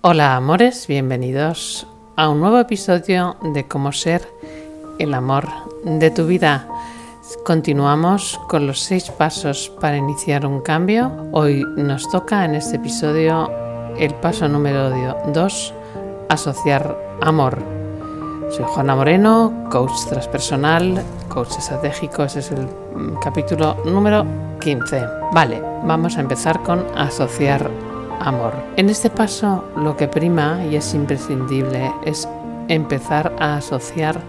Hola amores, bienvenidos a un nuevo episodio de Cómo ser el amor de tu vida. Continuamos con los seis pasos para iniciar un cambio. Hoy nos toca en este episodio el paso número 2, asociar amor. Soy Juana Moreno, coach transpersonal, coach estratégico. Ese es el mm, capítulo número 15. Vale, vamos a empezar con asociar En este paso lo que prima y es imprescindible es empezar a asociar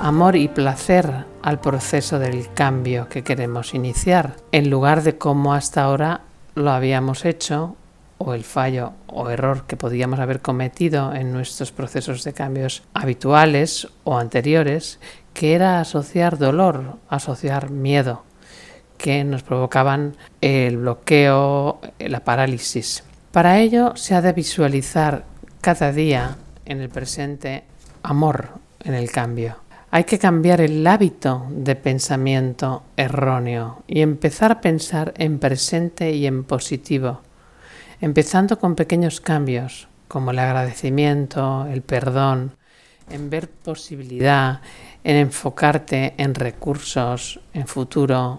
amor y placer al proceso del cambio que queremos iniciar, en lugar de como hasta ahora lo habíamos hecho o el fallo o error que podíamos haber cometido en nuestros procesos de cambios habituales o anteriores, que era asociar dolor, asociar miedo, que nos provocaban el bloqueo, la parálisis. Para ello se ha de visualizar cada día en el presente amor en el cambio. Hay que cambiar el hábito de pensamiento erróneo y empezar a pensar en presente y en positivo, empezando con pequeños cambios como el agradecimiento, el perdón, en ver posibilidad, en enfocarte en recursos, en futuro,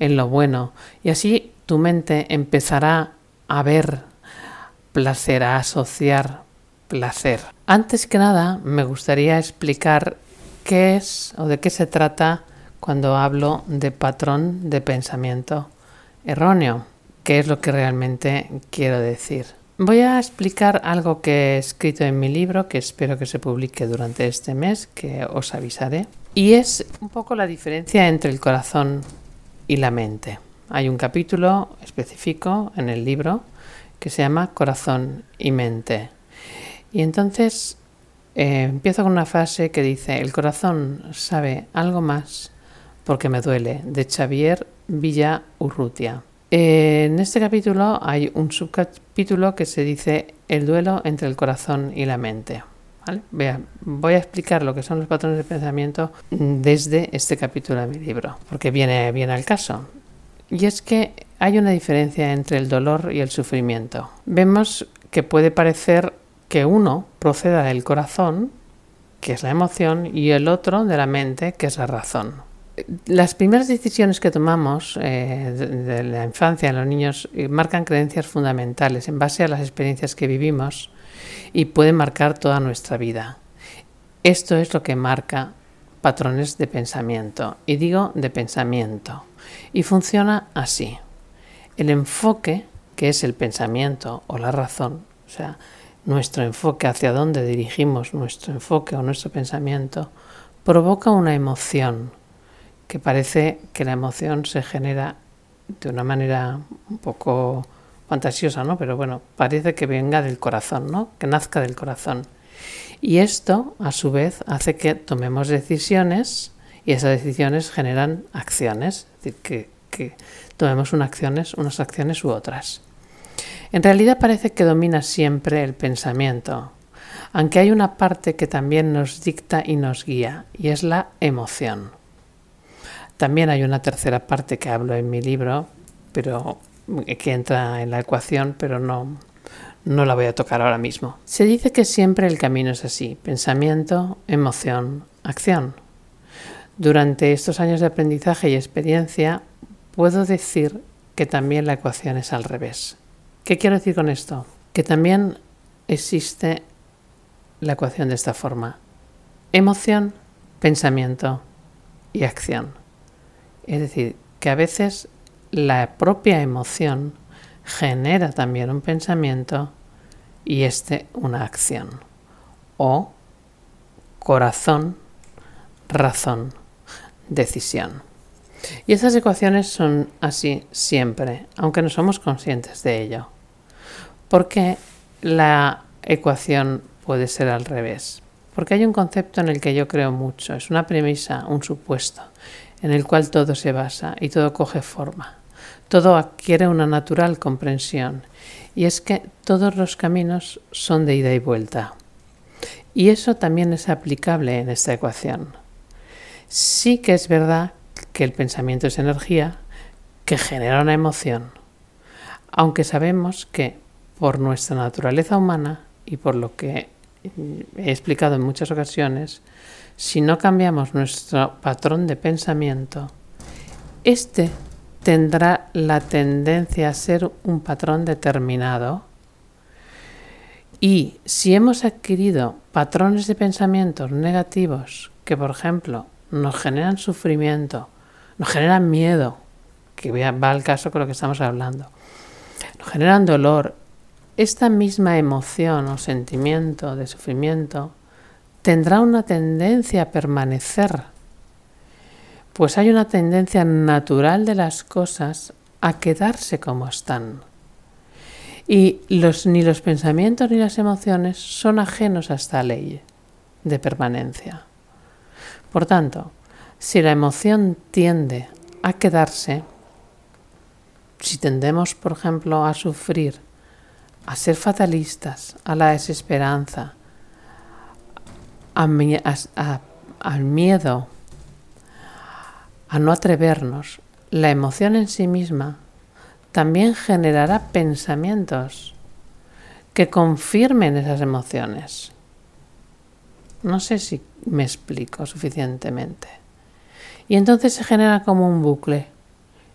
en lo bueno, y así tu mente empezará a ver placer, a asociar placer. Antes que nada, me gustaría explicar qué es o de qué se trata cuando hablo de patrón de pensamiento erróneo, qué es lo que realmente quiero decir. Voy a explicar algo que he escrito en mi libro, que espero que se publique durante este mes, que os avisaré, y es un poco la diferencia entre el corazón y la mente. Hay un capítulo específico en el libro que se llama Corazón y Mente. Y entonces eh, empiezo con una frase que dice, el corazón sabe algo más porque me duele, de Xavier Villa Urrutia. en este capítulo hay un subcapítulo que se dice el duelo entre el corazón y la mente. Vean, voy a explicar lo que son los patrones de pensamiento desde este capítulo de mi libro, porque viene bien al caso. Y es que hay una diferencia entre el dolor y el sufrimiento. Vemos que puede parecer que uno proceda del corazón, que es la emoción, y el otro de la mente, que es la razón. Las primeras decisiones que tomamos eh, de, la infancia en los niños eh, marcan creencias fundamentales en base a las experiencias que vivimos y pueden marcar toda nuestra vida. Esto es lo que marca patrones de pensamiento, y digo de pensamiento, y funciona así el enfoque, que es el pensamiento o la razón, o sea, nuestro enfoque hacia dónde dirigimos nuestro enfoque o nuestro pensamiento, provoca una emoción, que parece que la emoción se genera de una manera un poco fantasiosa, ¿no? Pero bueno, parece que venga del corazón, ¿no? Que nazca del corazón. Y esto, a su vez, hace que tomemos decisiones y esas decisiones generan acciones, es decir, que que tomemos unas acciones, unas acciones u otras. En realidad parece que domina siempre el pensamiento, aunque hay una parte que también nos dicta y nos guía, y es la emoción. También hay una tercera parte que hablo en mi libro, pero que entra en la ecuación, pero no, no la voy a tocar ahora mismo. Se dice que siempre el camino es así, pensamiento, emoción, acción. Durante estos años de aprendizaje y experiencia puedo decir que también la ecuación es al revés. ¿Qué quiero decir con esto? Que también existe la ecuación de esta forma. Emoción, pensamiento y acción. Es decir, que a veces la propia emoción genera también un pensamiento y este una acción. O corazón, razón, decisión. Y esas ecuaciones son así siempre, aunque no somos conscientes de ello. Porque la ecuación puede ser al revés. Porque hay un concepto en el que yo creo mucho, es una premisa, un supuesto, en el cual todo se basa y todo coge forma. Todo adquiere una natural comprensión y es que todos los caminos son de ida y vuelta. Y eso también es aplicable en esta ecuación. Sí que es verdad que el pensamiento es energía que genera una emoción, aunque sabemos que por nuestra naturaleza humana y por lo que he explicado en muchas ocasiones, si no cambiamos nuestro patrón de pensamiento, este tendrá la tendencia a ser un patrón determinado. Y si hemos adquirido patrones de pensamientos negativos que, por ejemplo, nos generan sufrimiento, nos generan miedo, que va al caso con lo que estamos hablando, nos generan dolor, esta misma emoción o sentimiento de sufrimiento tendrá una tendencia a permanecer, pues hay una tendencia natural de las cosas a quedarse como están. Y los, ni los pensamientos ni las emociones son ajenos a esta ley de permanencia. Por tanto, si la emoción tiende a quedarse, si tendemos, por ejemplo, a sufrir, a ser fatalistas, a la desesperanza, al miedo, a no atrevernos, la emoción en sí misma también generará pensamientos que confirmen esas emociones. No sé si me explico suficientemente. Y entonces se genera como un bucle.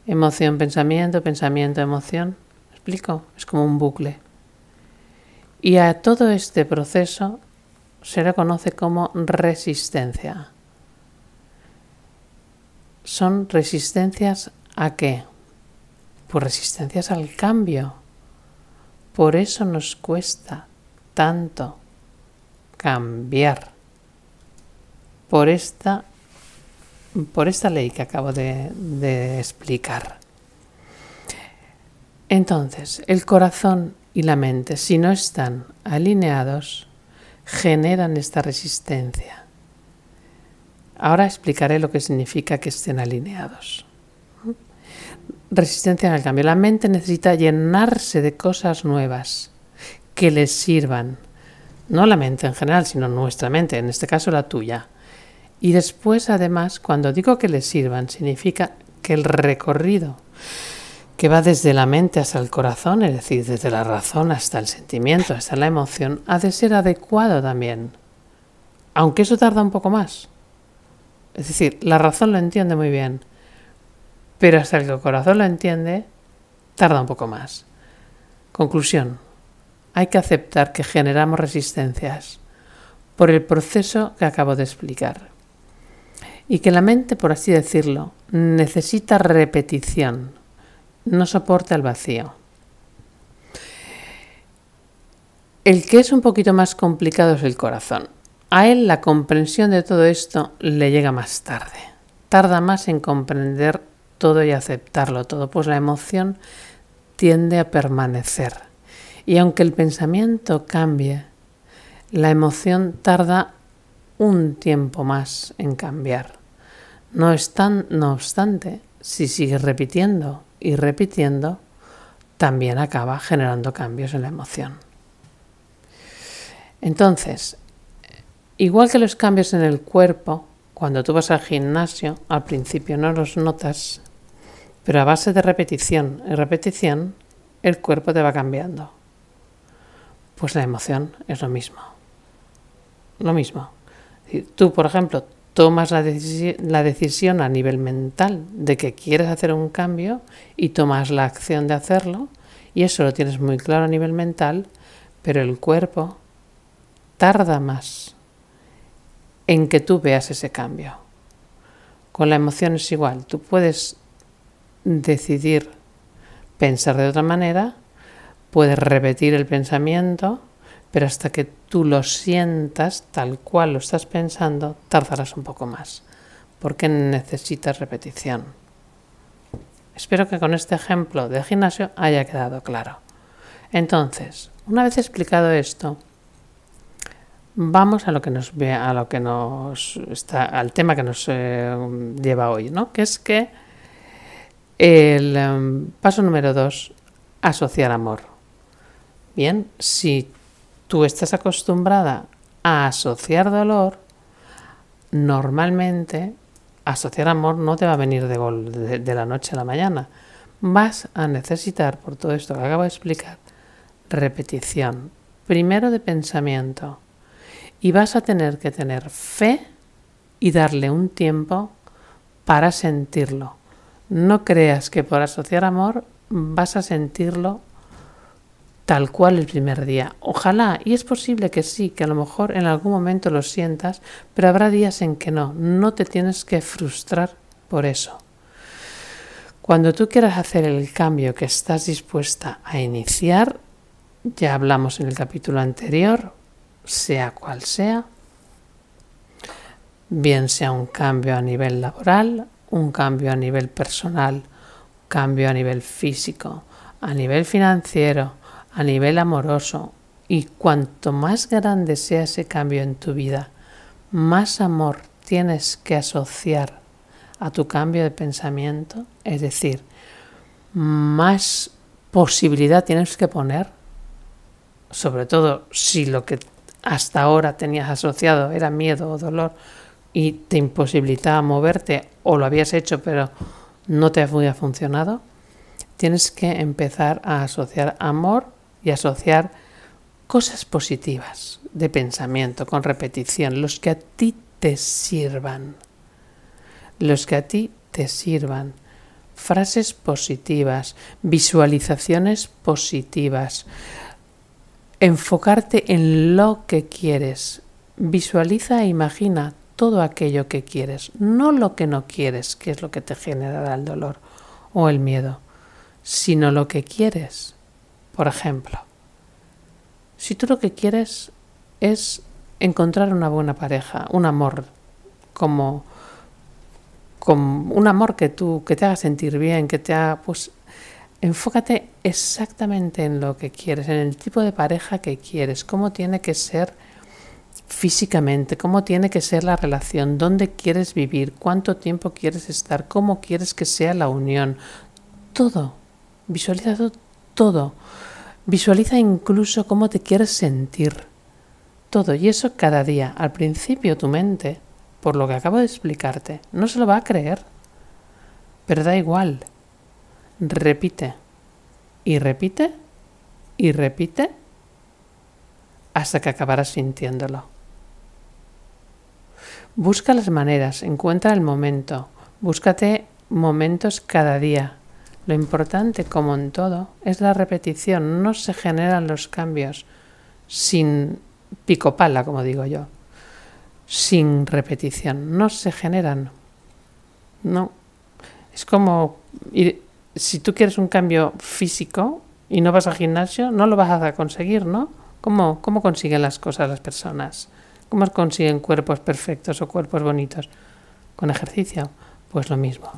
Emoción, pensamiento, pensamiento, emoción. ¿Me explico? Es como un bucle. Y a todo este proceso se le conoce como resistencia. Son resistencias a qué? Pues resistencias al cambio. Por eso nos cuesta tanto cambiar. Por esta, por esta ley que acabo de, explicar. Entonces, el corazón y la mente, si no están alineados, generan esta resistencia. Ahora explicaré lo que significa que estén alineados. Resistencia al cambio. La mente necesita llenarse de cosas nuevas que les sirvan. No la mente en general, sino nuestra mente, en este caso la tuya. Y después, además, cuando digo que les sirvan, significa que el recorrido que va desde la mente hasta el corazón, es decir, desde la razón hasta el sentimiento, hasta la emoción, ha de ser adecuado también. Aunque eso tarda un poco más. Es decir, la razón lo entiende muy bien, pero hasta que el corazón lo entiende, tarda un poco más. Conclusión. Hay que aceptar que generamos resistencias por el proceso que acabo de explicar. Y que la mente, por así decirlo, necesita repetición no soporta el vacío. El que es un poquito más complicado es el corazón. A él la comprensión de todo esto le llega más tarde. Tarda más en comprender todo y aceptarlo todo, pues la emoción tiende a permanecer. Y aunque el pensamiento cambie, la emoción tarda un tiempo más en cambiar. No, no obstante, si sigue repitiendo y repitiendo, también acaba generando cambios en la emoción. Entonces, igual que los cambios en el cuerpo, cuando tú vas al gimnasio, al principio no los notas, pero a base de repetición y repetición, el cuerpo te va cambiando. Pues la emoción es lo mismo. Lo mismo. Tú, por ejemplo, tomas la, decisión a nivel mental de que quieres hacer un cambio y tomas la acción de hacerlo, y eso lo tienes muy claro a nivel mental, pero el cuerpo tarda más en que tú veas ese cambio. Con la emoción es igual, tú puedes decidir pensar de otra manera, puedes repetir el pensamiento, pero hasta que tú lo sientas tal cual lo estás pensando, tardarás un poco más, porque necesitas repetición. Espero que con este ejemplo del gimnasio haya quedado claro. Entonces, una vez explicado esto, vamos a lo que nos a lo que nos está al tema que nos eh, lleva hoy, ¿no? Que es que el em, paso número dos, asociar amor. Bien, si tú estás acostumbrada a asociar dolor, normalmente asociar amor no te va a venir de, de, la noche a la mañana. Vas a necesitar, por todo esto que acabo de explicar, repetición, primero de pensamiento. Y vas a tener que tener fe y darle un tiempo para sentirlo. No creas que por asociar amor vas a sentirlo tal cual el primer día. Ojalá, y es posible que sí, que a lo mejor en algún momento lo sientas, pero habrá días en que no. No te tienes que frustrar por eso. Cuando tú quieras hacer el cambio que estás dispuesta a iniciar, ya hablamos en el capítulo anterior, sea cual sea, bien sea un cambio a nivel laboral, un cambio a nivel personal, un cambio a nivel físico, a nivel financiero, a nivel amoroso. Y cuanto más grande sea ese cambio en tu vida, más amor tienes que asociar a tu cambio de pensamiento, es decir, más posibilidad tienes que poner, sobre todo si lo que hasta ahora tenías asociado era miedo o dolor y te imposibilitaba moverte o lo habías hecho pero no te había funcionado, tienes que empezar a asociar amor y asociar cosas positivas de pensamiento con repetición, los que a ti te sirvan, los que a ti te sirvan, frases positivas, visualizaciones positivas, enfocarte en lo que quieres, visualiza e imagina todo aquello que quieres, no lo que no quieres, que es lo que te generará el dolor o el miedo, sino lo que quieres. Por ejemplo, si tú lo que quieres es encontrar una buena pareja, un amor como, como un amor que tú que te haga sentir bien, que te haga pues enfócate exactamente en lo que quieres, en el tipo de pareja que quieres, cómo tiene que ser físicamente, cómo tiene que ser la relación, dónde quieres vivir, cuánto tiempo quieres estar, cómo quieres que sea la unión. Todo, visualiza todo. Visualiza incluso cómo te quieres sentir. Todo, y eso cada día. Al principio tu mente, por lo que acabo de explicarte, no se lo va a creer. Pero da igual. Repite. Y repite. Y repite. Hasta que acabarás sintiéndolo. Busca las maneras, encuentra el momento, búscate momentos cada día. Lo importante, como en todo, es la repetición. No se generan los cambios sin picopala, como digo yo. Sin repetición. No se generan. No. Es como si tú quieres un cambio físico y no vas al gimnasio, no lo vas a conseguir, ¿no? ¿Cómo, cómo consiguen las cosas las personas? ¿Cómo consiguen cuerpos perfectos o cuerpos bonitos? ¿Con ejercicio? Pues lo mismo.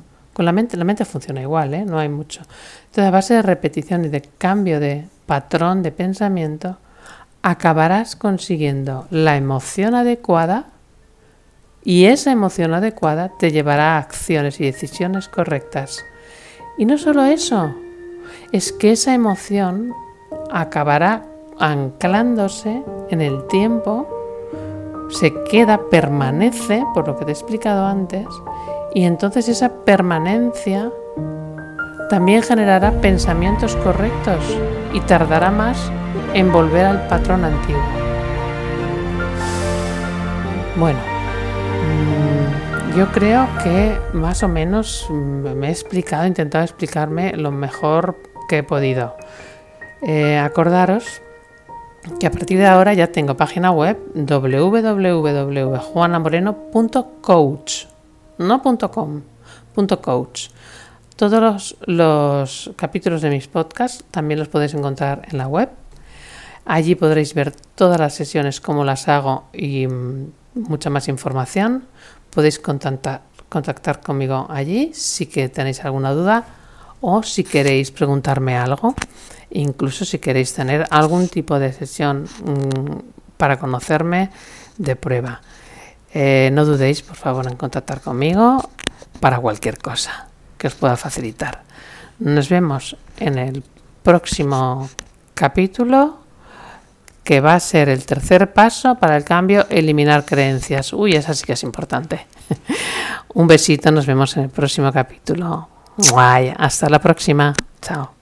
La mente, la mente funciona igual, ¿eh? no hay mucho. Entonces, a base de repetición y de cambio de patrón de pensamiento, acabarás consiguiendo la emoción adecuada y esa emoción adecuada te llevará a acciones y decisiones correctas. Y no solo eso, es que esa emoción acabará anclándose en el tiempo se queda, permanece, por lo que te he explicado antes, y entonces esa permanencia también generará pensamientos correctos y tardará más en volver al patrón antiguo. Bueno, mm, yo creo que más o menos me he explicado, he intentado explicarme lo mejor que he podido. Eh, acordaros que a partir de ahora ya tengo página web www.juanamoreno.coach, no .com, .coach. Todos los, los, capítulos de mis podcasts también los podéis encontrar en la web. Allí podréis ver todas las sesiones, cómo las hago y mm, mucha más información. Podéis contactar, contactar conmigo allí si que tenéis alguna duda o si queréis preguntarme algo incluso si queréis tener algún tipo de sesión mm, para conocerme de prueba. Eh, no dudéis, por favor, en contactar conmigo para cualquier cosa que os pueda facilitar. Nos vemos en el próximo capítulo que va a ser el tercer paso para el cambio, eliminar creencias. Uy, esa sí que es importante. Un besito, nos vemos en el próximo capítulo. Hasta la próxima. Chao.